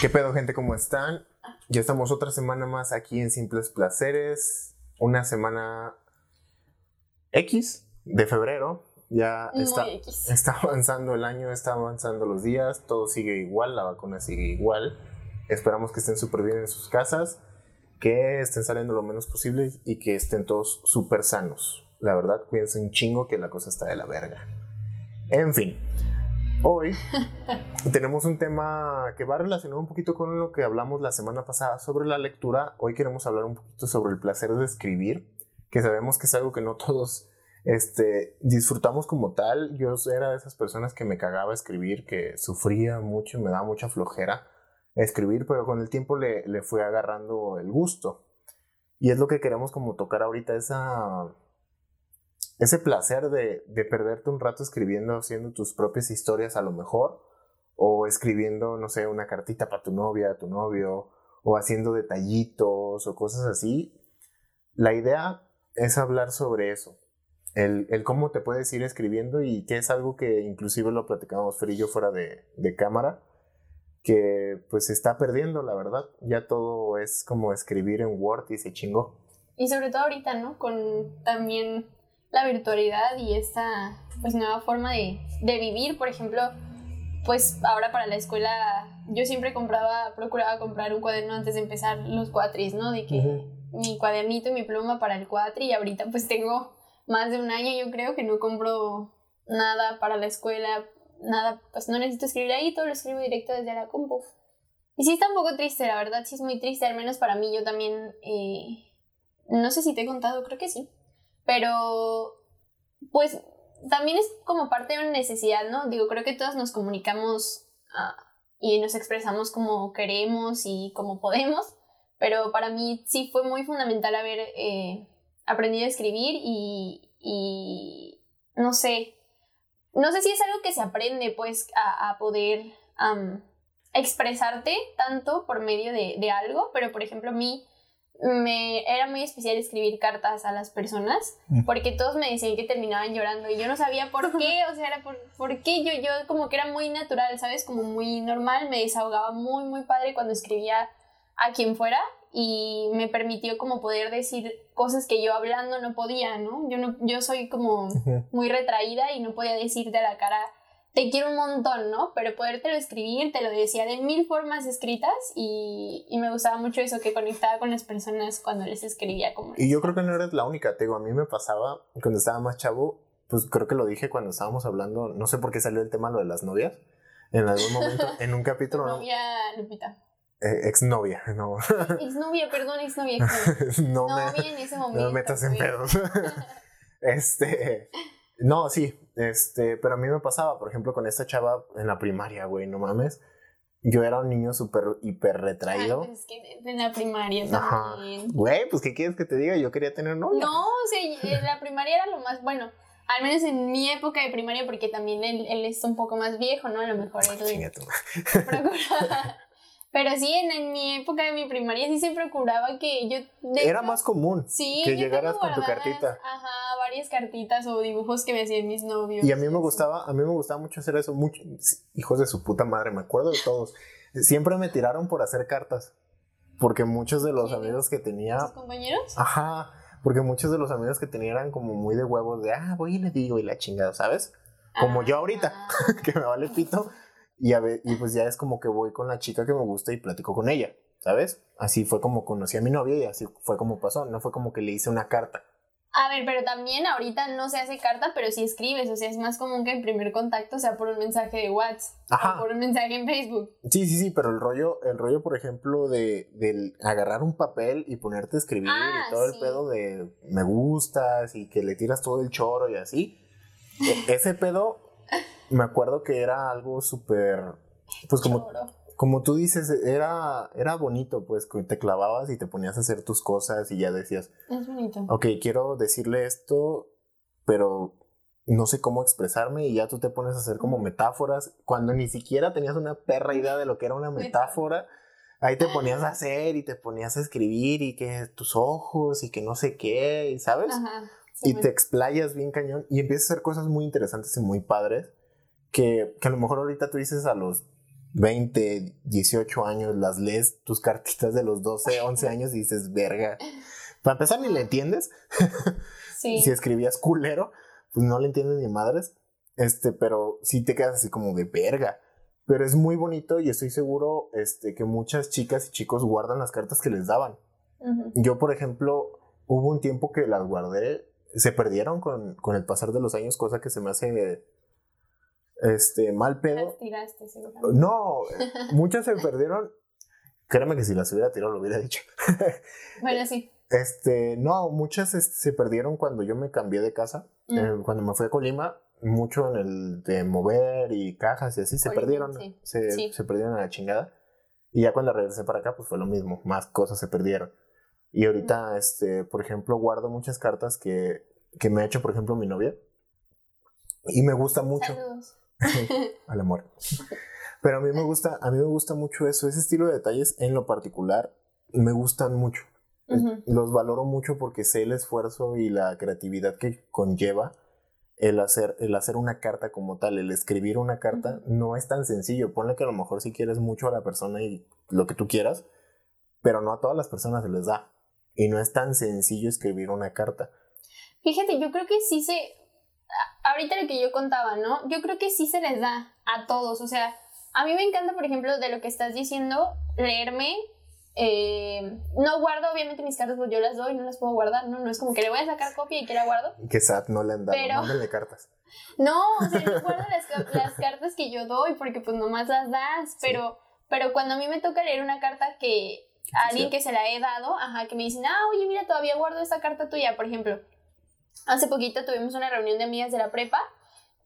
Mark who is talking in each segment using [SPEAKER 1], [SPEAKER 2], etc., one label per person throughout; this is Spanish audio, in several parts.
[SPEAKER 1] ¿Qué pedo, gente? ¿Cómo están? Ya estamos otra semana más aquí en Simples Placeres. Una semana X de febrero. Ya está avanzando el año, está avanzando los días. Todo sigue igual, la vacuna sigue igual. Esperamos que estén súper bien en sus casas, que estén saliendo lo menos posible y que estén todos súper sanos. La verdad, cuídense un chingo que la cosa está de la verga. En fin, hoy tenemos un tema que va relacionado un poquito con lo que hablamos la semana pasada sobre la lectura. Hoy queremos hablar un poquito sobre el placer de escribir, que sabemos que es algo que no todos este, disfrutamos como tal. Yo era de esas personas que me cagaba escribir, que sufría mucho, me daba mucha flojera escribir, pero con el tiempo le, le fui agarrando el gusto. Y es lo que queremos como tocar ahorita, esa, ese placer de, de perderte un rato escribiendo, haciendo tus propias historias a lo mejor, o escribiendo, no sé, una cartita para tu novia, tu novio, o haciendo detallitos o cosas así. La idea es hablar sobre eso, el, el cómo te puedes ir escribiendo y que es algo que inclusive lo platicamos yo fuera de, de cámara, que pues se está perdiendo, la verdad. Ya todo es como escribir en Word y se chingó.
[SPEAKER 2] Y sobre todo ahorita, ¿no? Con también la virtualidad y esta pues nueva forma de, de vivir, por ejemplo, pues ahora para la escuela yo siempre compraba, procuraba comprar un cuaderno antes de empezar los cuatris, ¿no? De que mi cuadernito y mi pluma para el cuatri y ahorita pues tengo más de un año yo creo que no compro nada para la escuela, nada, pues no necesito escribir ahí, todo lo escribo directo desde la compu. Y sí está un poco triste, la verdad, sí es muy triste, al menos para mí yo también, eh, no sé si te he contado, creo que sí, pero pues también es como parte de una necesidad, ¿no? Digo, creo que todos nos comunicamos ah, y nos expresamos como queremos y como podemos, pero para mí sí fue muy fundamental haber eh, aprendido a escribir y, no sé, no sé si es algo que se aprende pues a, poder expresarte tanto por medio de, de algo, pero por ejemplo a mí me era muy especial escribir cartas a las personas
[SPEAKER 1] Mm.
[SPEAKER 2] porque todos me decían que terminaban llorando y yo no sabía por qué, o sea, era por, por qué yo, yo como que era muy natural, ¿sabes? Como muy normal, me desahogaba muy, muy padre cuando escribía a quien fuera y me permitió como poder decir cosas que yo hablando no podía, ¿no? Yo, no, yo soy como muy retraída y no podía decirte a la cara, te quiero un montón, ¿no? Pero podértelo escribir, te lo decía de mil formas escritas y, y me gustaba mucho eso, que conectaba con las personas cuando les escribía como...
[SPEAKER 1] Y yo creo que no eres la única, te digo, a mí me pasaba cuando estaba más chavo, pues creo que lo dije cuando estábamos hablando, no sé por qué salió el tema lo de las novias, en algún momento, en un
[SPEAKER 2] Tu
[SPEAKER 1] capítulo, ¿no?
[SPEAKER 2] novia Lupita.
[SPEAKER 1] Eh, exnovia, no,
[SPEAKER 2] Exnovia, perdón, exnovia. exnovia.
[SPEAKER 1] no,
[SPEAKER 2] No,
[SPEAKER 1] me,
[SPEAKER 2] en ese
[SPEAKER 1] no
[SPEAKER 2] momento.
[SPEAKER 1] me metas en
[SPEAKER 2] güey.
[SPEAKER 1] pedos. este, no, sí, este, pero a mí me pasaba, por ejemplo, con esta chava en la primaria, güey, no mames, yo era un niño súper, hiper
[SPEAKER 2] Ay,
[SPEAKER 1] retraído.
[SPEAKER 2] pues es que en la primaria
[SPEAKER 1] Ajá.
[SPEAKER 2] también.
[SPEAKER 1] Güey, pues, ¿qué quieres que te diga? Yo quería tener novia.
[SPEAKER 2] No, o sea, en la primaria era lo más bueno. Al menos en mi época de primaria, porque también él, él es un poco más viejo, ¿no? A lo mejor él
[SPEAKER 1] tu
[SPEAKER 2] procuraba. Pero sí, en, en mi época de mi primaria sí se procuraba que yo... de
[SPEAKER 1] Era más común
[SPEAKER 2] sí,
[SPEAKER 1] que llegaras con tu cartita.
[SPEAKER 2] Ajá, varias cartitas o dibujos que me hacían mis novios.
[SPEAKER 1] Y a mí me gustaba, a mí me gustaba mucho hacer eso, mucho, hijos de su puta madre, me acuerdo de todos. Siempre me tiraron por hacer cartas, porque muchos de los amigos que tenía,
[SPEAKER 2] ¿Tus compañeros?
[SPEAKER 1] ajá, porque muchos de los amigos que tenía eran como muy de huevos de, ah, voy y le digo y la chingada, ¿sabes? Como yo ahorita.
[SPEAKER 2] Ah,
[SPEAKER 1] que me vale pito y, a ve- y pues ya es como que voy con la chica que me gusta y platico con ella, ¿sabes? Así fue como conocí a mi novia y así fue como pasó, no fue como que le hice una carta.
[SPEAKER 2] A ver, pero también ahorita no se hace carta, pero sí escribes. O sea, es más común que el primer contacto sea por un mensaje de WhatsApp
[SPEAKER 1] Ajá.
[SPEAKER 2] o por un mensaje en Facebook.
[SPEAKER 1] Sí, sí, sí, pero el rollo, el rollo, por ejemplo, de, del agarrar un papel y ponerte a escribir
[SPEAKER 2] Ah,
[SPEAKER 1] y todo el pedo de me gustas y que le tiras todo el choro y así. E- ese pedo, me acuerdo que era algo súper, pues como,
[SPEAKER 2] Choro.
[SPEAKER 1] como tú dices, era, era bonito, pues te clavabas y te ponías a hacer tus cosas y ya decías,
[SPEAKER 2] Es bonito.
[SPEAKER 1] ok, quiero decirle esto, pero no sé cómo expresarme y ya tú te pones a hacer como metáforas cuando ni siquiera tenías una perra idea de lo que era una metáfora. Ahí te ponías a hacer y te ponías a escribir y que tus ojos y que no sé qué, ¿sabes?
[SPEAKER 2] Ajá.
[SPEAKER 1] y
[SPEAKER 2] me-
[SPEAKER 1] te explayas bien cañón y empiezas a hacer cosas muy interesantes y muy padres que, que a lo mejor ahorita tú dices a los 20, 18 años, las lees tus cartitas de los 12, 11 años y dices, verga. Para empezar, ni le entiendes.
[SPEAKER 2] Sí.
[SPEAKER 1] si escribías culero, pues no le entiendes ni madres. Este, pero sí te quedas así como de verga. Pero es muy bonito y estoy seguro este, que muchas chicas y chicos guardan las cartas que les daban. Yo, por ejemplo, hubo un tiempo que las guardé, se perdieron con, con el pasar de los años, cosa que se me hace este, mal pedo.
[SPEAKER 2] Las tiraste, seguramente.
[SPEAKER 1] No, muchas se perdieron. Créeme que si las hubiera tirado lo hubiera dicho.
[SPEAKER 2] Bueno, sí.
[SPEAKER 1] Este, no, muchas se perdieron cuando yo me cambié de casa.
[SPEAKER 2] Mm.
[SPEAKER 1] Eh, cuando me fui a Colima, mucho en el de mover y cajas y así se
[SPEAKER 2] Colima,
[SPEAKER 1] perdieron.
[SPEAKER 2] sí.
[SPEAKER 1] Se,
[SPEAKER 2] Sí.
[SPEAKER 1] se perdieron a la chingada. Y ya cuando regresé para acá, pues fue lo mismo. Más cosas se perdieron. Y ahorita, este, por ejemplo, guardo muchas cartas que, que me ha hecho, por ejemplo, mi novia. Y me gusta mucho
[SPEAKER 2] Saludos.
[SPEAKER 1] Al amor. Pero a mí me gusta, a mí me gusta mucho eso, ese estilo de detalles en lo particular me gustan mucho. Los valoro mucho porque sé el esfuerzo y la creatividad que conlleva el hacer, el hacer una carta como tal, el escribir una carta no es tan sencillo. Ponle que a lo mejor si quieres mucho a la persona y lo que tú quieras, pero no a todas las personas se les da. Y no es tan sencillo escribir una carta.
[SPEAKER 2] Fíjate, yo creo que sí se. Ahorita lo que yo contaba, ¿no? Yo creo que sí se les da a todos. O sea, a mí me encanta, por ejemplo, de lo que estás diciendo, leerme. eh, no guardo, obviamente, mis cartas, pues yo las doy, no las puedo guardar, ¿no? No es como que le voy a sacar copia y que la guardo.
[SPEAKER 1] Que SAT no le han dado,
[SPEAKER 2] Pero-
[SPEAKER 1] mándenle cartas.
[SPEAKER 2] No, o sea, yo guardo las, ca- las cartas que yo doy porque pues nomás las das, pero, pero cuando a mí me toca leer una carta que a alguien
[SPEAKER 1] Sí.
[SPEAKER 2] que se la he dado, ajá, que me dicen, ah, oye, mira, todavía guardo esta carta tuya, por ejemplo. Hace poquito tuvimos una reunión de amigas de la prepa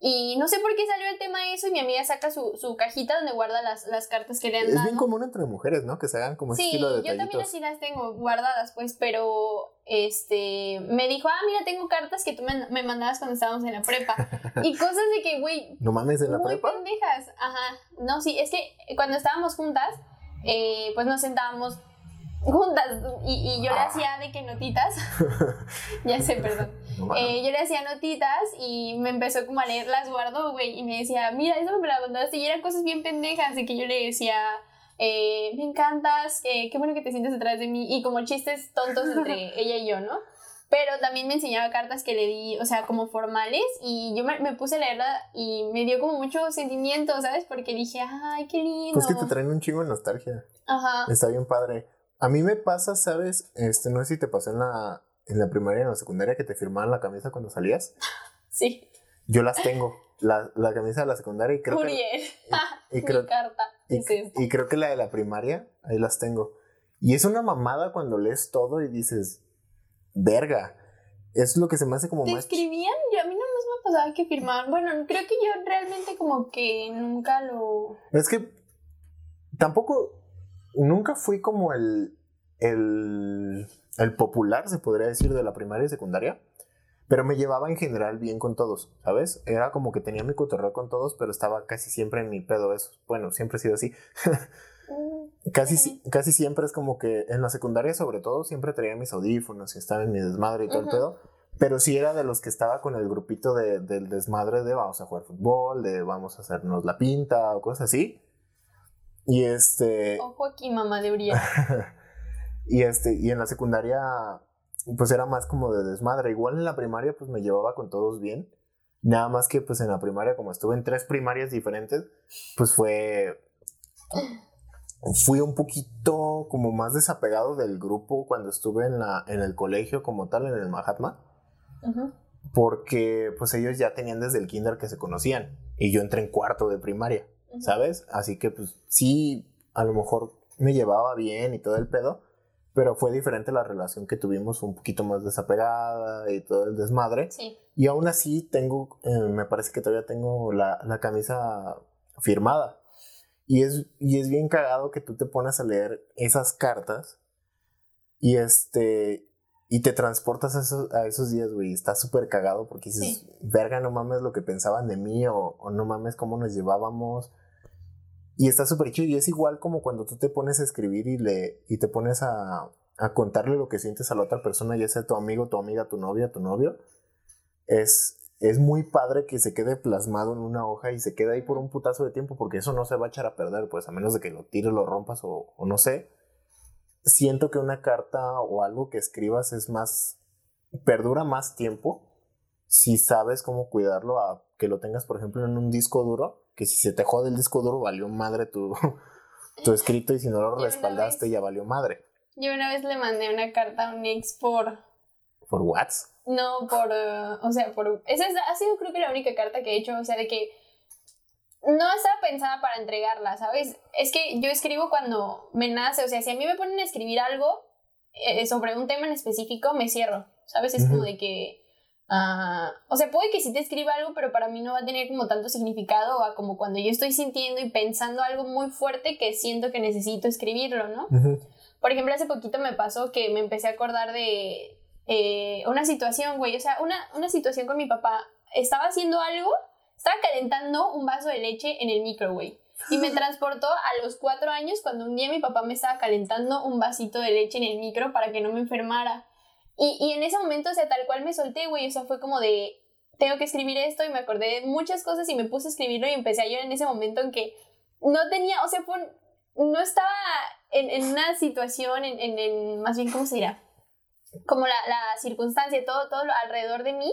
[SPEAKER 2] y no sé por qué salió el tema de eso y mi amiga saca su, su cajita donde guarda las, las cartas que le han
[SPEAKER 1] Es
[SPEAKER 2] dado.
[SPEAKER 1] bien común entre mujeres, ¿no? Que se hagan como ese
[SPEAKER 2] Sí,
[SPEAKER 1] estilo de
[SPEAKER 2] yo también
[SPEAKER 1] detallitos.
[SPEAKER 2] así las tengo guardadas, pues, pero este me dijo, ah, mira, tengo cartas que tú me, me mandabas cuando estábamos en la prepa. y cosas de que, güey,
[SPEAKER 1] No mames, en la
[SPEAKER 2] muy
[SPEAKER 1] prepa.
[SPEAKER 2] pendejas. Ajá. No, sí, es que cuando estábamos juntas, eh, pues nos sentábamos juntas y, y yo le
[SPEAKER 1] Ah.
[SPEAKER 2] hacía de que notitas. ya sé, perdón.
[SPEAKER 1] No mames.
[SPEAKER 2] Eh, yo le hacía notitas y me empezó como a leer, las guardó, güey, y me decía, mira, eso me la mandaste y eran cosas bien pendejas, de que yo le decía, eh, me encantas, eh, qué bueno que te sientes detrás de mí, y como chistes tontos entre ella y yo, ¿no? Pero también me enseñaba cartas que le di, o sea, como formales, y yo me, me puse a leerla y me dio como mucho sentimiento, ¿sabes? Porque dije, ay, qué lindo.
[SPEAKER 1] Pues que te traen un chingo de nostalgia.
[SPEAKER 2] Ajá.
[SPEAKER 1] Está bien padre. A mí me pasa, ¿sabes? Este, no sé si te pasó en la, en la primaria y en la secundaria que te firmaban la camisa cuando salías.
[SPEAKER 2] Sí.
[SPEAKER 1] Yo las tengo. La, la camisa de la secundaria y creo que.
[SPEAKER 2] Uriel.
[SPEAKER 1] y
[SPEAKER 2] Mi
[SPEAKER 1] creo-
[SPEAKER 2] carta.
[SPEAKER 1] Y,
[SPEAKER 2] es
[SPEAKER 1] y creo que la de la primaria, ahí las tengo. Y es una mamada cuando lees todo y dices, verga. Es lo que se me hace como
[SPEAKER 2] ¿Te
[SPEAKER 1] más.
[SPEAKER 2] escribían? Yo, a mí no más me pasaba que firmaban. Bueno, creo que yo realmente como que nunca lo...
[SPEAKER 1] Es que tampoco, nunca fui como el, el, el popular, se podría decir, de la primaria y secundaria, pero me llevaba en general bien con todos, ¿sabes? Era como que tenía mi cotorreo con todos, pero estaba casi siempre en mi pedo eso. Bueno, siempre he sido así.
[SPEAKER 2] Mm,
[SPEAKER 1] Casi, si- casi siempre es como que en la secundaria sobre todo siempre traía mis audífonos y estaba en mi desmadre y todo el pedo. Pero sí era de los que estaba con el grupito de, del desmadre de vamos a jugar fútbol, de vamos a hacernos la pinta o cosas así. Y este.
[SPEAKER 2] Ojo aquí, mamá de Uriel.
[SPEAKER 1] y este. Y en la secundaria. Pues era más como de desmadre. Igual en la primaria, pues me llevaba con todos bien. Nada más que pues en la primaria, como estuve en tres primarias diferentes, pues fue fui un poquito como más desapegado del grupo cuando estuve en, la, en el colegio como tal, en el Mahatma, porque pues ellos ya tenían desde el kinder que se conocían y yo entré en cuarto de primaria, ¿sabes? Así que pues sí, a lo mejor me llevaba bien y todo el pedo, pero fue diferente la relación que tuvimos, un poquito más desapegada y todo el desmadre.
[SPEAKER 2] Sí.
[SPEAKER 1] Y aún así tengo, eh, me parece que todavía tengo la, la camisa firmada. Y es, y es bien cagado que tú te pones a leer esas cartas y este y te transportas a esos, a esos días, güey. Está súper cagado porque dices,
[SPEAKER 2] Sí.
[SPEAKER 1] verga, no mames lo que pensaban de mí o, o no mames cómo nos llevábamos. Y está súper chido. Y es igual como cuando tú te pones a escribir y, le, y te pones a, a contarle lo que sientes a la otra persona, ya sea tu amigo, tu amiga, tu novia, tu novio. Es, es muy padre que se quede plasmado en una hoja y se quede ahí por un putazo de tiempo, porque eso no se va a echar a perder, pues a menos de que lo tires, lo rompas o, o no sé. Siento que una carta o algo que escribas es más, perdura más tiempo si sabes cómo cuidarlo a que lo tengas, por ejemplo, en un disco duro, que si se te jode el disco duro, valió madre tu, tu escrito y si no lo respaldaste, ya valió madre.
[SPEAKER 2] Yo una vez le mandé una carta a un ex por...
[SPEAKER 1] ¿Por what?
[SPEAKER 2] No, por... uh, o sea, por... Esa es- ha sido creo que la única carta que he hecho, o sea, de que no estaba pensada para entregarla, ¿sabes? Es que yo escribo cuando me nace, o sea, si a mí me ponen a escribir algo eh, sobre un tema en específico, me cierro, ¿sabes? Es como de que... ah, o sea, puede que sí te escriba algo, pero para mí no va a tener como tanto significado a como cuando yo estoy sintiendo y pensando algo muy fuerte que siento que necesito escribirlo, ¿no? Por ejemplo, hace poquito me pasó que me empecé a acordar de eh, una situación, güey. O sea, una, una situación con mi papá. Estaba haciendo algo, estaba calentando un vaso de leche en el micro, güey. Y me transportó a los cuatro años cuando un día mi papá me estaba calentando un vasito de leche en el micro para que no me enfermara. Y, y en ese momento, o sea, tal cual me solté, güey. O sea, fue como de, tengo que escribir esto y me acordé de muchas cosas y me puse a escribirlo y empecé a llorar en ese momento en que no tenía, o sea, fue, un- no estaba en, en una situación, en, en, en- más bien, ¿cómo se dirá? Como la, la circunstancia, todo, todo lo alrededor de mí,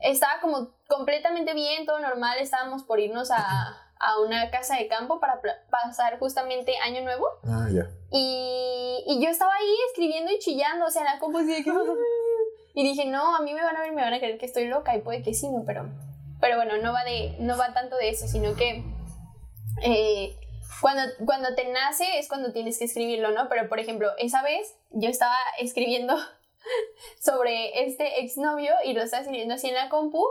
[SPEAKER 2] estaba como completamente bien, todo normal, estábamos por irnos a, a una casa de campo para pasar justamente Año Nuevo
[SPEAKER 1] Ah, ya.
[SPEAKER 2] y, y yo estaba ahí escribiendo y chillando, o sea, la compu que... Y dije, no, a mí me van a ver me van a creer que estoy loca y puede que sí, ¿no? Pero, pero bueno, no va, de, no va tanto de eso, sino que eh, cuando, cuando te nace es cuando tienes que escribirlo, ¿no? Pero, por ejemplo, esa vez yo estaba escribiendo sobre este exnovio y lo estaba escribiendo así en la compu,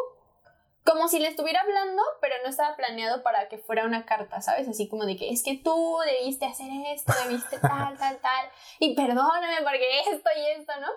[SPEAKER 2] como si le estuviera hablando, pero no estaba planeado para que fuera una carta, ¿sabes? Así como de que es que tú debiste hacer esto, debiste tal, tal, tal, y perdóname porque esto y esto, ¿no?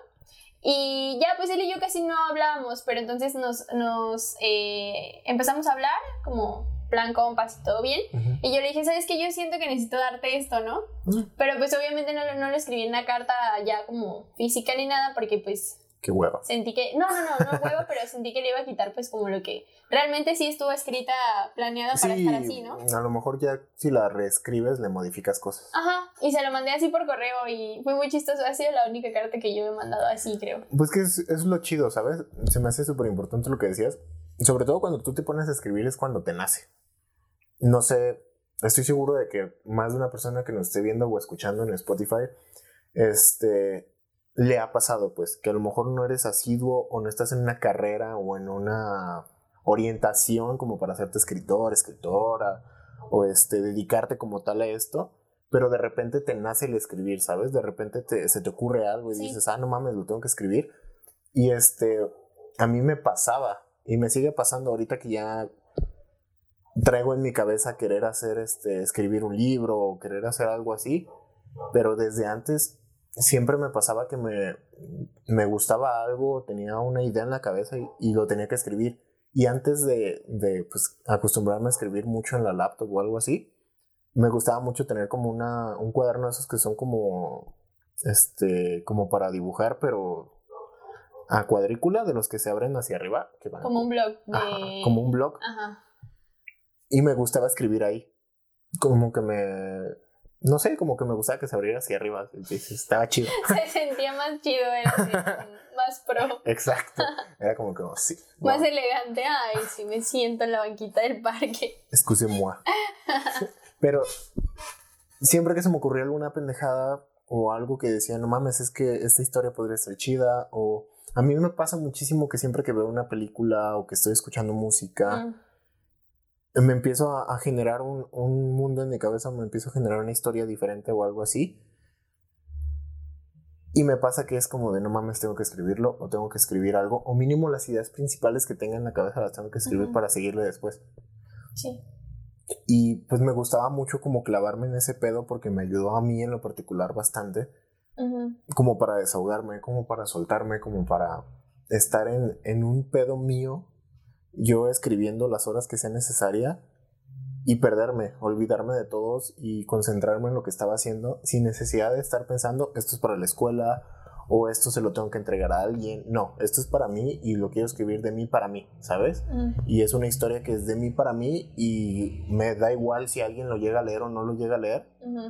[SPEAKER 2] Y ya, pues él y yo casi no hablábamos, pero entonces nos, nos eh, empezamos a hablar como plan compas y todo bien. Y yo le dije, ¿sabes qué? Yo siento que necesito darte esto, ¿no?
[SPEAKER 1] Mm.
[SPEAKER 2] Pero pues obviamente no, no lo escribí en una carta ya como física ni nada, porque pues
[SPEAKER 1] Qué hueva.
[SPEAKER 2] sentí que, no, no, no, no huevo, pero sentí que le iba a quitar pues como lo que realmente sí estuvo escrita, planeada para
[SPEAKER 1] Sí,
[SPEAKER 2] estar así, ¿no?
[SPEAKER 1] a lo mejor ya si la reescribes le modificas cosas.
[SPEAKER 2] Ajá, y se lo mandé así por correo y fue muy chistoso, ha sido la única carta que yo me he mandado así, creo.
[SPEAKER 1] Pues que es, es lo chido, ¿sabes? Se me hace súper importante lo que decías. Sobre todo cuando tú te pones a escribir es cuando te nace. No sé, estoy seguro de que más de una persona que nos esté viendo o escuchando en Spotify, este, le ha pasado, pues, que a lo mejor no eres asiduo o no estás en una carrera o en una orientación como para hacerte escritor, escritora, o este, dedicarte como tal a esto, pero de repente te nace el escribir, ¿sabes? De repente te- se te ocurre algo y
[SPEAKER 2] Sí.
[SPEAKER 1] dices, ah, no mames, lo tengo que escribir. Y este, a mí me pasaba y me sigue pasando ahorita que ya traigo en mi cabeza querer hacer, este, escribir un libro o querer hacer algo así, pero desde antes siempre me pasaba que me, me gustaba algo, tenía una idea en la cabeza y, y lo tenía que escribir. Y antes de, de pues, acostumbrarme a escribir mucho en la laptop o algo así, me gustaba mucho tener como una, un cuaderno de esos que son como, este, como para dibujar, pero a cuadrícula de los que se abren hacia arriba. Que van
[SPEAKER 2] Como un blog de...
[SPEAKER 1] Ajá, como un blog.
[SPEAKER 2] Ajá.
[SPEAKER 1] Y me gustaba escribir ahí. Como que me. No sé, como que me gustaba que se abriera hacia arriba. Estaba chido.
[SPEAKER 2] Se sentía más chido, era así, más pro.
[SPEAKER 1] Exacto. Era como que, oh, sí.
[SPEAKER 2] Más elegante, ay, sí me siento en la banquita del parque.
[SPEAKER 1] excusez-moi. Pero siempre que se me ocurría alguna pendejada o algo que decía, no mames, es que esta historia podría ser chida. O a mí me pasa muchísimo que siempre que veo una película o que estoy escuchando música,
[SPEAKER 2] Mm.
[SPEAKER 1] Me empiezo a, a generar un, un mundo en mi cabeza, me empiezo a generar una historia diferente o algo así. Y me pasa que es como de no mames, tengo que escribirlo o tengo que escribir algo, o mínimo las ideas principales que tenga en la cabeza las tengo que escribir para seguirle después.
[SPEAKER 2] Sí.
[SPEAKER 1] Y pues me gustaba mucho como clavarme en ese pedo porque me ayudó a mí en lo particular bastante, como para desahogarme, como para soltarme, como para estar en, en un pedo mío, yo escribiendo las horas que sea necesaria y perderme, olvidarme de todos y concentrarme en lo que estaba haciendo sin necesidad de estar pensando esto es para la escuela o esto se lo tengo que entregar a alguien. No, esto es para mí y lo quiero escribir de mí para mí, ¿sabes?
[SPEAKER 2] Mm.
[SPEAKER 1] Y es una historia que es de mí para mí y me da igual si alguien lo llega a leer o no lo llega a leer.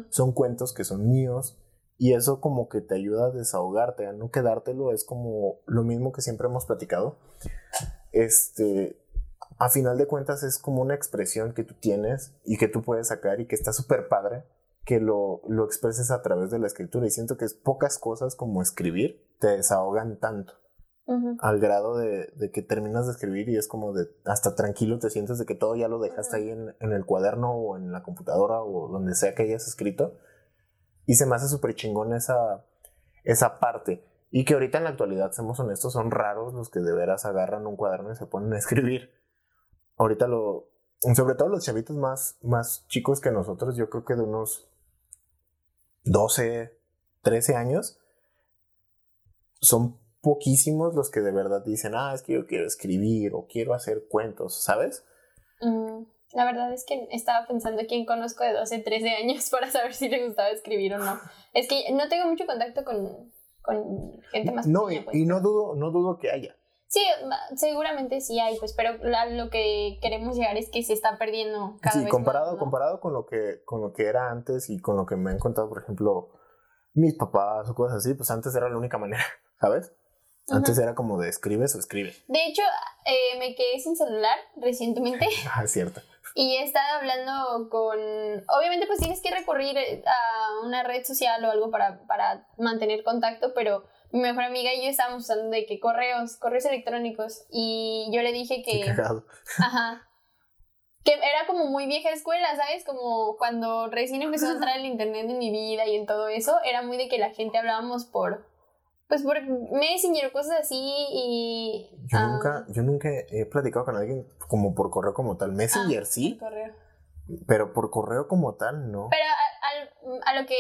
[SPEAKER 1] Son cuentos que son míos y eso como que te ayuda a desahogarte, a no quedártelo, es como lo mismo que siempre hemos platicado. Este, a final de cuentas es como una expresión que tú tienes y que tú puedes sacar y que está súper padre que lo, lo expreses a través de la escritura. Y siento que es pocas cosas como escribir te desahogan tanto al grado de, de que terminas de escribir y es como de hasta tranquilo te sientes de que todo ya lo dejaste ahí en, en el cuaderno o en la computadora o donde sea que hayas escrito. Y se me hace súper chingón esa, esa parte y que ahorita en la actualidad, seamos honestos, son raros los que de veras agarran un cuaderno y se ponen a escribir. Ahorita lo, sobre todo los chavitos más, más chicos que nosotros, yo creo que de unos 12, 13 años, son poquísimos los que de verdad dicen, ah, es que yo quiero escribir o quiero hacer cuentos, ¿sabes?
[SPEAKER 2] Mm, La verdad es que estaba pensando quién conozco de 12, 13 años para saber si le gustaba escribir o no. Es que no tengo mucho contacto con, con gente más
[SPEAKER 1] No,
[SPEAKER 2] pequeña, pues.
[SPEAKER 1] y no dudo, no dudo que haya.
[SPEAKER 2] Sí, seguramente sí hay, pues, pero la- lo que queremos llegar es que se está perdiendo cada
[SPEAKER 1] Sí,
[SPEAKER 2] vez
[SPEAKER 1] comparado,
[SPEAKER 2] más, ¿no?
[SPEAKER 1] comparado con lo que, con lo que era antes y con lo que me han contado, por ejemplo, mis papás o cosas así, pues antes era la única manera, ¿sabes? Antes era como de escribes o escribes.
[SPEAKER 2] De hecho, eh, me quedé sin celular recientemente
[SPEAKER 1] Ah, es cierto.
[SPEAKER 2] Y he estado hablando con... Obviamente pues tienes que recurrir eh, a una red social o algo para, para mantener contacto, pero mi mejor amiga y yo estábamos usando de que correos, correos electrónicos y yo le dije que...
[SPEAKER 1] cagado.
[SPEAKER 2] Ajá. Que era como muy vieja escuela, ¿sabes? Como cuando recién empezó a entrar el internet en mi vida y en todo eso, era muy de que la gente hablábamos por... Pues por Messenger o cosas así y...
[SPEAKER 1] Yo
[SPEAKER 2] ah,
[SPEAKER 1] nunca, yo nunca he platicado con alguien como por correo como tal. Messenger
[SPEAKER 2] ah,
[SPEAKER 1] sí,
[SPEAKER 2] por correo.
[SPEAKER 1] pero por correo como tal no.
[SPEAKER 2] Pero a, a- a lo que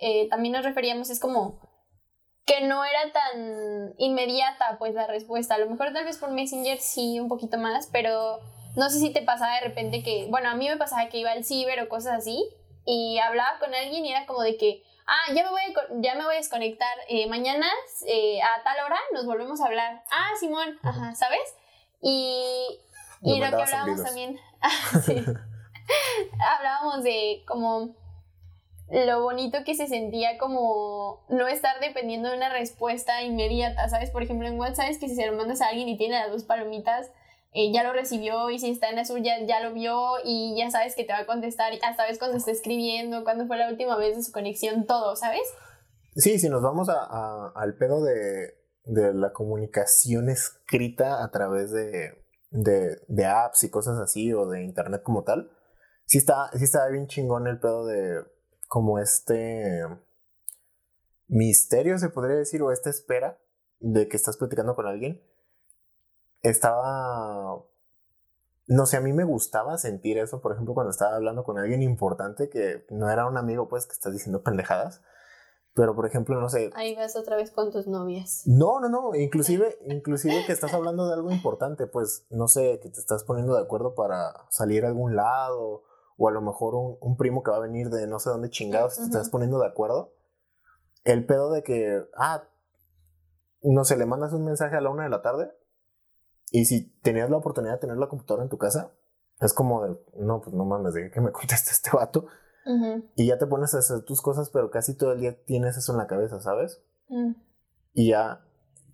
[SPEAKER 2] eh, también nos referíamos es como que no era tan inmediata pues la respuesta. A lo mejor tal vez por Messenger sí un poquito más, pero no sé si te pasaba de repente que, bueno, a mí me pasaba que iba al ciber o cosas así y hablaba con alguien y era como de que, ah, ya me voy a, ya me voy a desconectar, eh, mañana eh, a tal hora nos volvemos a hablar. Ah, Simón, ajá, ¿sabes? Y, y lo que hablábamos también, ah, sí. hablábamos de como lo bonito que se sentía como no estar dependiendo de una respuesta inmediata, ¿sabes? Por ejemplo, en WhatsApp es que si se lo mandas a alguien y tiene las dos palomitas, eh, ya lo recibió y si está en azul ya, ya lo vio y ya sabes que te va a contestar, hasta ves cuando está escribiendo, cuándo fue la última vez de su conexión, todo, ¿sabes?
[SPEAKER 1] Sí, si nos vamos a- al pedo de, de la comunicación escrita a través de, de, de apps y cosas así o de internet como tal, sí está, sí está bien chingón el pedo de como este misterio, se podría decir, o esta espera de que estás platicando con alguien. Estaba... No sé, a mí me gustaba sentir eso, por ejemplo, cuando estaba hablando con alguien importante que no era un amigo, pues, que estás diciendo pendejadas. Pero, por ejemplo, no sé,
[SPEAKER 2] Ahí vas otra vez con tus novias.
[SPEAKER 1] no, no, no, inclusive, inclusive que estás hablando de algo importante, pues, no sé, que te estás poniendo de acuerdo para salir a algún lado, o a lo mejor un, un primo que va a venir de no sé dónde chingados, te
[SPEAKER 2] Ujú.
[SPEAKER 1] estás poniendo de acuerdo. El pedo de que, ah, no sé, le mandas un mensaje a la una de la tarde, y si tenías la oportunidad de tener la computadora en tu casa, es como de, no, pues no mames, de que me conteste este vato,
[SPEAKER 2] Ujú.
[SPEAKER 1] y ya te pones a hacer tus cosas, pero casi todo el día tienes eso en la cabeza, ¿sabes?
[SPEAKER 2] Mm.
[SPEAKER 1] Y ya,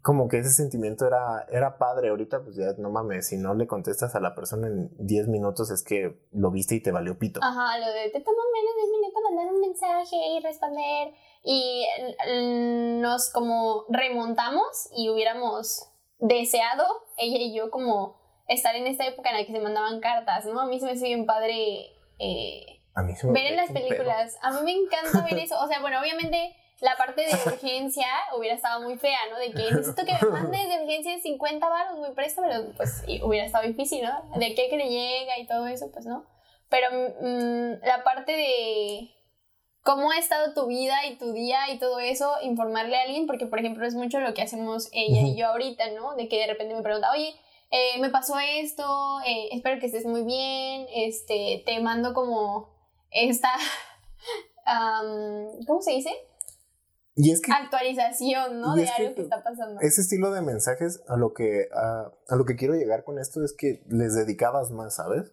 [SPEAKER 1] como que ese sentimiento era, era padre. Ahorita, pues ya no mames, si no le contestas a la persona en 10 minutos es que lo viste y te valió pito.
[SPEAKER 2] Ajá, lo de te toma menos de 10 minutos mandar un mensaje y responder. Y mm, nos como remontamos y hubiéramos deseado, ella y yo, como estar en esta época en la que se mandaban cartas, ¿no? A mí se me hace bien padre eh,
[SPEAKER 1] A mí se me
[SPEAKER 2] ver en las
[SPEAKER 1] pedo.
[SPEAKER 2] películas. A mí me encanta ver eso. O sea, bueno, obviamente la parte de urgencia hubiera estado muy fea, ¿no? De que necesito que me mandes de urgencia 50 baros, muy préstamelo. Pues y hubiera estado difícil, ¿no? De qué que le llega y todo eso, pues no. Pero mm, la parte de cómo ha estado tu vida y tu día y todo eso, informarle a alguien, porque por ejemplo es mucho lo que hacemos ella y yo ahorita, ¿no? De que de repente me pregunta, oye, eh, me pasó esto, eh, espero que estés muy bien, este, te mando como esta, ¿cómo se dice?
[SPEAKER 1] Y es que
[SPEAKER 2] actualización, ¿no? De
[SPEAKER 1] es que
[SPEAKER 2] algo que está pasando.
[SPEAKER 1] ese estilo de mensajes a lo que a, a lo que quiero llegar con esto es que les dedicabas más, ¿sabes?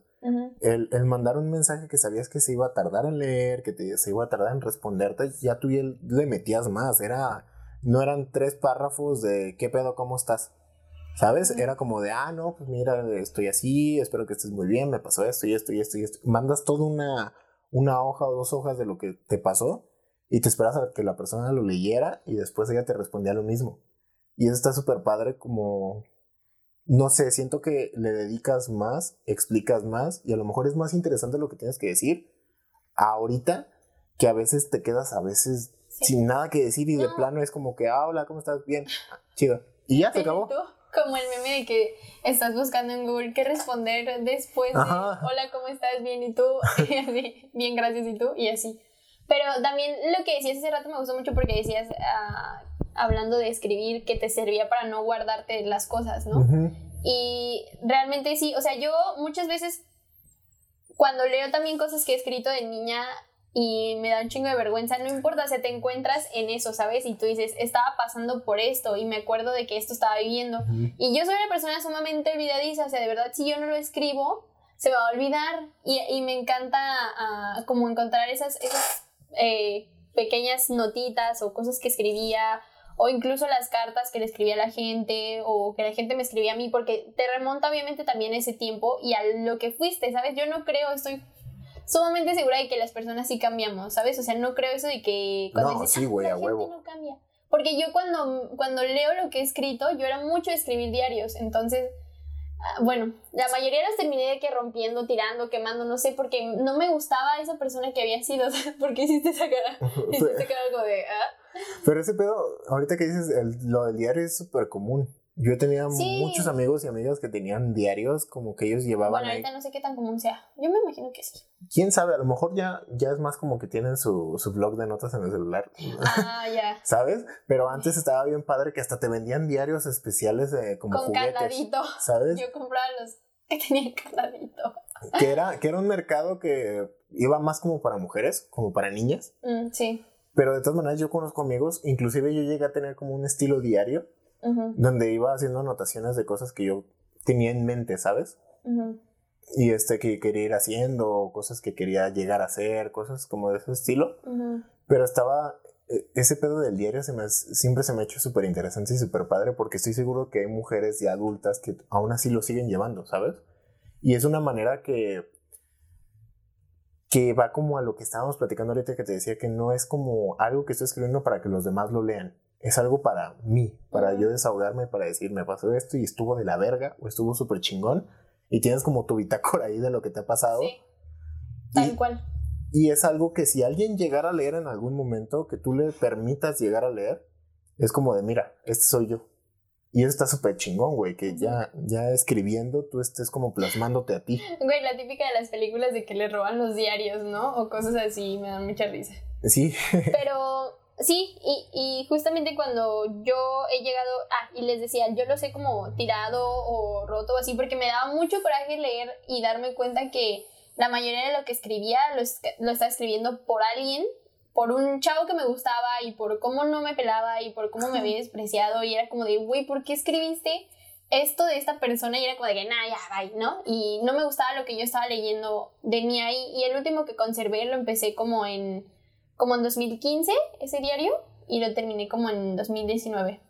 [SPEAKER 1] El, el mandar un mensaje que sabías que se iba a tardar en leer, que te, se iba a tardar en responderte, ya tú ya le metías más. Era, no eran tres párrafos de qué pedo, cómo estás. ¿Sabes? Era como de, ah, no, pues mira, estoy así, espero que estés muy bien, me pasó esto y esto y esto y esto. Mandas toda una, una hoja o dos hojas de lo que te pasó y te esperas a que la persona lo leyera y después ella te respondía lo mismo. Y eso está súper padre como, no sé, siento que le dedicas más, explicas más y a lo mejor es más interesante lo que tienes que decir ahorita que a veces te quedas a veces
[SPEAKER 2] Sí.
[SPEAKER 1] sin nada que decir y de
[SPEAKER 2] No.
[SPEAKER 1] plano es como que, ah, hola, ¿cómo estás? Bien, chido. Y ya se acabó.
[SPEAKER 2] tú, como el meme de que estás buscando en Google qué responder después de
[SPEAKER 1] Ajá.
[SPEAKER 2] hola, ¿cómo estás? Bien, ¿y tú? Y así, bien, gracias, ¿y tú? Y así. Pero también lo que decías hace rato me gustó mucho porque decías, ah, hablando de escribir, que te servía para no guardarte las cosas, ¿no? Y realmente sí, o sea, yo muchas veces cuando leo también cosas que he escrito de niña y me da un chingo de vergüenza, no importa, o sea, te encuentras en eso, ¿sabes? Y tú dices, estaba pasando por esto y me acuerdo de que esto estaba viviendo. Y yo soy una persona sumamente olvidadiza, o sea, de verdad, si yo no lo escribo, se me va a olvidar. Y, y me encanta ah, como encontrar esas, esas eh, pequeñas notitas o cosas que escribía, o incluso las cartas que le escribía a la gente, o que la gente me escribía a mí, porque te remonta obviamente también ese tiempo y a lo que fuiste, ¿sabes? Yo no creo, estoy sumamente segura de que las personas sí cambiamos, ¿sabes? O sea, no creo eso de que cuando
[SPEAKER 1] No,
[SPEAKER 2] dices,
[SPEAKER 1] sí,
[SPEAKER 2] "Ah,
[SPEAKER 1] güey, a huevo".
[SPEAKER 2] no cambia. Porque yo cuando, cuando leo lo que he escrito, yo era mucho de escribir diarios, entonces, ah, bueno, la mayoría los terminé de que rompiendo, tirando, quemando, no sé, porque no me gustaba esa persona que había sido, ¿por qué hiciste esa cara? Hiciste cara algo de, ah,
[SPEAKER 1] Pero ese pedo, ahorita que dices, el- lo del diario es súper común. Yo tenía
[SPEAKER 2] Sí.
[SPEAKER 1] muchos amigos y amigas que tenían diarios, como que ellos llevaban
[SPEAKER 2] bueno,
[SPEAKER 1] ahí.
[SPEAKER 2] ahorita no sé qué tan común sea, yo me imagino que sí.
[SPEAKER 1] Quién sabe, a lo mejor ya, ya es más como que tienen su, su blog de notas en el celular.
[SPEAKER 2] Ah, ya.
[SPEAKER 1] ¿Sabes? Pero antes estaba bien padre que hasta te vendían diarios especiales de como
[SPEAKER 2] Con
[SPEAKER 1] juguetes.
[SPEAKER 2] candadito.
[SPEAKER 1] ¿Sabes?
[SPEAKER 2] Yo compraba los que tenían candadito.
[SPEAKER 1] Que era, que era un mercado que iba más como para mujeres, como para niñas.
[SPEAKER 2] Mm, sí.
[SPEAKER 1] Pero de todas maneras yo conozco amigos, inclusive yo llegué a tener como un estilo diario donde iba haciendo anotaciones de cosas que yo tenía en mente, ¿sabes? Y este que quería ir haciendo, cosas que quería llegar a hacer, cosas como de ese estilo. Pero estaba, eh, ese pedo del diario se me, siempre se me ha hecho súper interesante y súper padre porque estoy seguro que hay mujeres ya adultas que aún así lo siguen llevando, ¿sabes? Y es una manera que, que va como a lo que estábamos platicando ahorita que te decía que no es como algo que estoy escribiendo para que los demás lo lean. Es algo para mí, para yo desahogarme, para decir, me pasó esto y estuvo de la verga o estuvo súper chingón. Y tienes como tu bitácora ahí de lo que te ha pasado.
[SPEAKER 2] Sí, tal
[SPEAKER 1] Y-
[SPEAKER 2] cual.
[SPEAKER 1] y es algo que si alguien llegara a leer en algún momento, que tú le permitas llegar a leer, es como de, mira, este soy yo. Y eso está súper chingón, güey, que ya, ya escribiendo tú estés como plasmándote a ti.
[SPEAKER 2] Güey, la típica de las películas de que le roban los diarios, ¿no? O cosas así, me dan mucha risa.
[SPEAKER 1] Sí,
[SPEAKER 2] Pero sí, y, y justamente cuando yo he llegado, ah, y les decía, yo lo sé como tirado o roto o así, porque me daba mucho coraje leer y darme cuenta que la mayoría de lo que escribía lo, es- lo estaba escribiendo por alguien, por un chavo que me gustaba y por cómo no me pelaba y por cómo me había despreciado y era como de, güey, ¿por qué escribiste esto de esta persona? Y era como de que, nah, ya, bye, ¿no? Y no me gustaba lo que yo estaba leyendo de mí ahí y el último que conservé lo empecé como en como en 2015 ese diario y lo terminé como en 2019.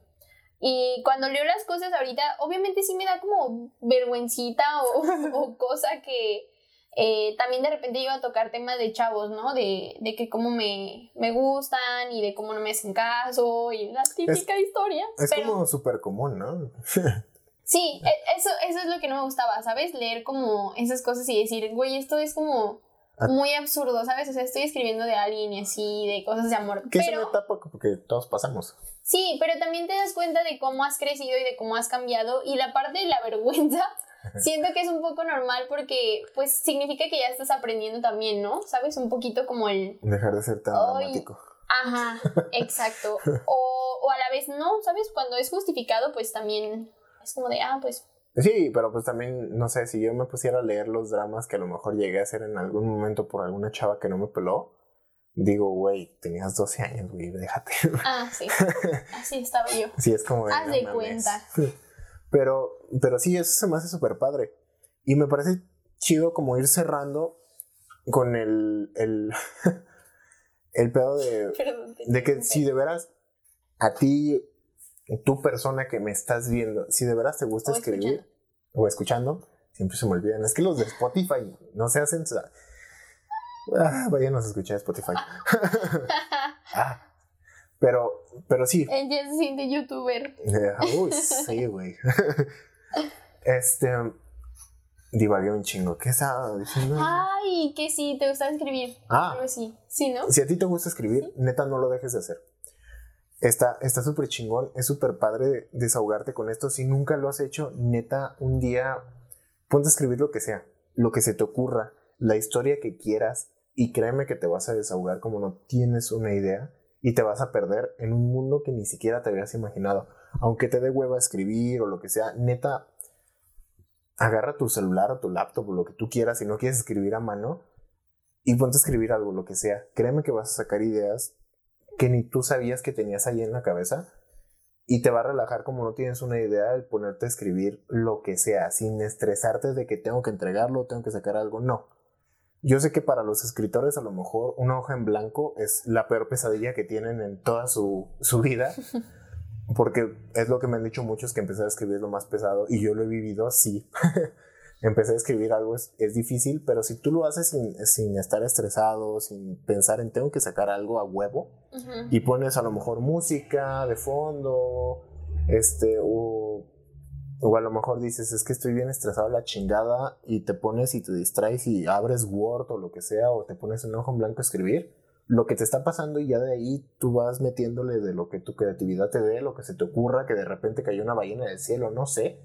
[SPEAKER 2] Y cuando leo las cosas ahorita, obviamente sí me da como vergüencita o, o cosa que eh, también de repente iba a tocar temas de chavos, ¿no? De, de que cómo me, me gustan y de cómo no me hacen caso y la típica historia.
[SPEAKER 1] es
[SPEAKER 2] pero
[SPEAKER 1] como súper común, ¿no?
[SPEAKER 2] sí, e- eso, eso es lo que no me gustaba, ¿sabes? Leer como esas cosas y decir, güey, esto es como
[SPEAKER 1] Ah.
[SPEAKER 2] muy absurdo, ¿sabes? O sea, estoy escribiendo de alguien y así, de cosas de amor.
[SPEAKER 1] Que es una etapa que todos pasamos.
[SPEAKER 2] Sí, pero también te das cuenta de cómo has crecido y de cómo has cambiado y la parte de la vergüenza siento que es un poco normal porque pues significa que ya estás aprendiendo también, ¿no? ¿Sabes? Un poquito como el...
[SPEAKER 1] Dejar de ser tan dramático.
[SPEAKER 2] Ajá, exacto. O, o a la vez no, ¿sabes? Cuando es justificado pues también es como de, ah, pues...
[SPEAKER 1] Sí, pero pues también, no sé, si yo me pusiera a leer los dramas que a lo mejor llegué a hacer en algún momento por alguna chava que no me peló, digo, güey, tenías 12 años, güey, déjate.
[SPEAKER 2] Ah, sí. Así estaba yo.
[SPEAKER 1] Sí, es como...
[SPEAKER 2] Haz de cuenta.
[SPEAKER 1] Pero, pero sí, eso se me hace súper padre. Y me parece chido como ir cerrando con el, el, el pedo de,
[SPEAKER 2] Perdón,
[SPEAKER 1] de que si de veras a ti, tu persona que me estás viendo, si de veras te gusta
[SPEAKER 2] O
[SPEAKER 1] escribir
[SPEAKER 2] escuchando.
[SPEAKER 1] o escuchando, siempre se me olvidan. Es que los de Spotify no se hacen... Ah, vayan a escuchar Spotify. Ah, pero, pero sí,
[SPEAKER 2] Él ya se siente youtuber.
[SPEAKER 1] eh, Uy, sí, güey. Este. Divagué un chingo. ¿Qué estaba diciendo?
[SPEAKER 2] Ay, que sí, te gusta escribir.
[SPEAKER 1] Ah.
[SPEAKER 2] Algo así. Sí, ¿no?
[SPEAKER 1] Si a ti te gusta escribir, neta, no lo dejes de hacer. Está está súper chingón, es súper padre desahogarte con esto. Si nunca lo has hecho, neta, un día ponte a escribir lo que sea, lo que se te ocurra, la historia que quieras, y créeme que te vas a desahogar como no tienes una idea y te vas a perder en un mundo que ni siquiera te habías imaginado. Aunque te dé hueva escribir o lo que sea, neta, agarra tu celular o tu laptop o lo que tú quieras si no quieres escribir a mano y ponte a escribir algo, lo que sea. Créeme que vas a sacar ideas que ni tú sabías que tenías ahí en la cabeza y te va a relajar como no tienes una idea el ponerte a escribir lo que sea, sin estresarte de que tengo que entregarlo, tengo que sacar algo. No. Yo sé que para los escritores a lo mejor una hoja en blanco es la peor pesadilla que tienen en toda su, su vida. Porque es lo que me han dicho muchos que empezar a escribir lo más pesado y yo lo he vivido así. Empecé a escribir algo es, es difícil, pero si tú lo haces sin, sin estar estresado, sin pensar en tengo que sacar algo a huevo, y pones a lo mejor música de fondo, este, o, o a lo mejor dices, es que estoy bien estresado la chingada, y te pones y te distraes y abres Word o lo que sea, o te pones un ojo en blanco a escribir, lo que te está pasando y ya de ahí tú vas metiéndole de lo que tu creatividad te dé, lo que se te ocurra, que de repente cayó una ballena del cielo, no sé.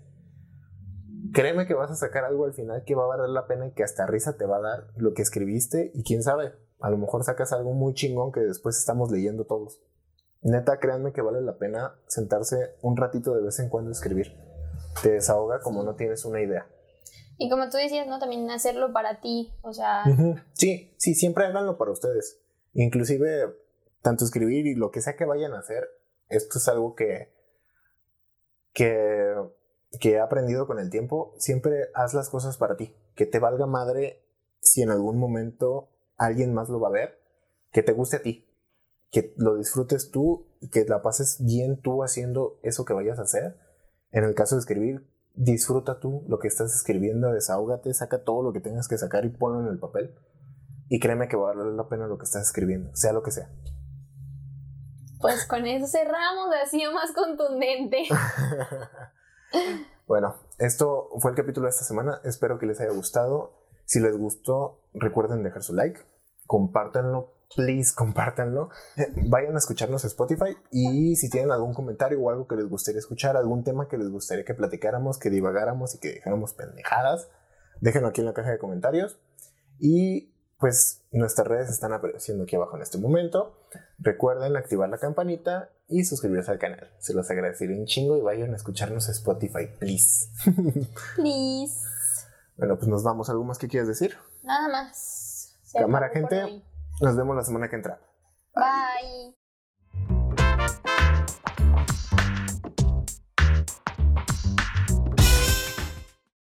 [SPEAKER 1] Créeme que vas a sacar algo al final que va a valer la pena y que hasta risa te va a dar lo que escribiste y quién sabe, a lo mejor sacas algo muy chingón que después estamos leyendo todos. Neta, créanme que vale la pena sentarse un ratito de vez en cuando a escribir. Te desahoga como no tienes una idea.
[SPEAKER 2] Y como tú decías, ¿no? También hacerlo para ti. O sea.
[SPEAKER 1] Sí, sí, siempre háganlo para ustedes. Inclusive, tanto escribir y lo que sea que vayan a hacer, esto es algo que, que, que he aprendido con el tiempo. Siempre haz las cosas para ti. Que te valga madre si en algún momento alguien más lo va a ver. Que te guste a ti. Que lo disfrutes tú y que la pases bien tú haciendo eso que vayas a hacer. En el caso de escribir, disfruta tú lo que estás escribiendo, desahógate, saca todo lo que tengas que sacar y ponlo en el papel. Y créeme que va a valer la pena lo que estás escribiendo, sea lo que sea.
[SPEAKER 2] pues con eso cerramos así más contundente.
[SPEAKER 1] bueno, esto fue el capítulo de esta semana. Espero que les haya gustado. Si les gustó, recuerden dejar su like, compártanlo, please compártanlo. Vayan a escucharnos en Spotify y si tienen algún comentario o algo que les gustaría escuchar, algún tema que les gustaría que platicáramos, que divagáramos y que dejáramos pendejadas, déjenlo aquí en la caja de comentarios. Y pues nuestras redes están apareciendo aquí abajo en este momento. Recuerden activar la campanita y suscribirse al canal. Se los agradeceré un chingo y vayan a escucharnos en Spotify, please.
[SPEAKER 2] Please.
[SPEAKER 1] bueno, pues nos vamos. ¿Algo más que quieras decir?
[SPEAKER 2] Nada más. Se
[SPEAKER 1] Cámara, gente. Nos vemos la semana que entra.
[SPEAKER 2] Bye.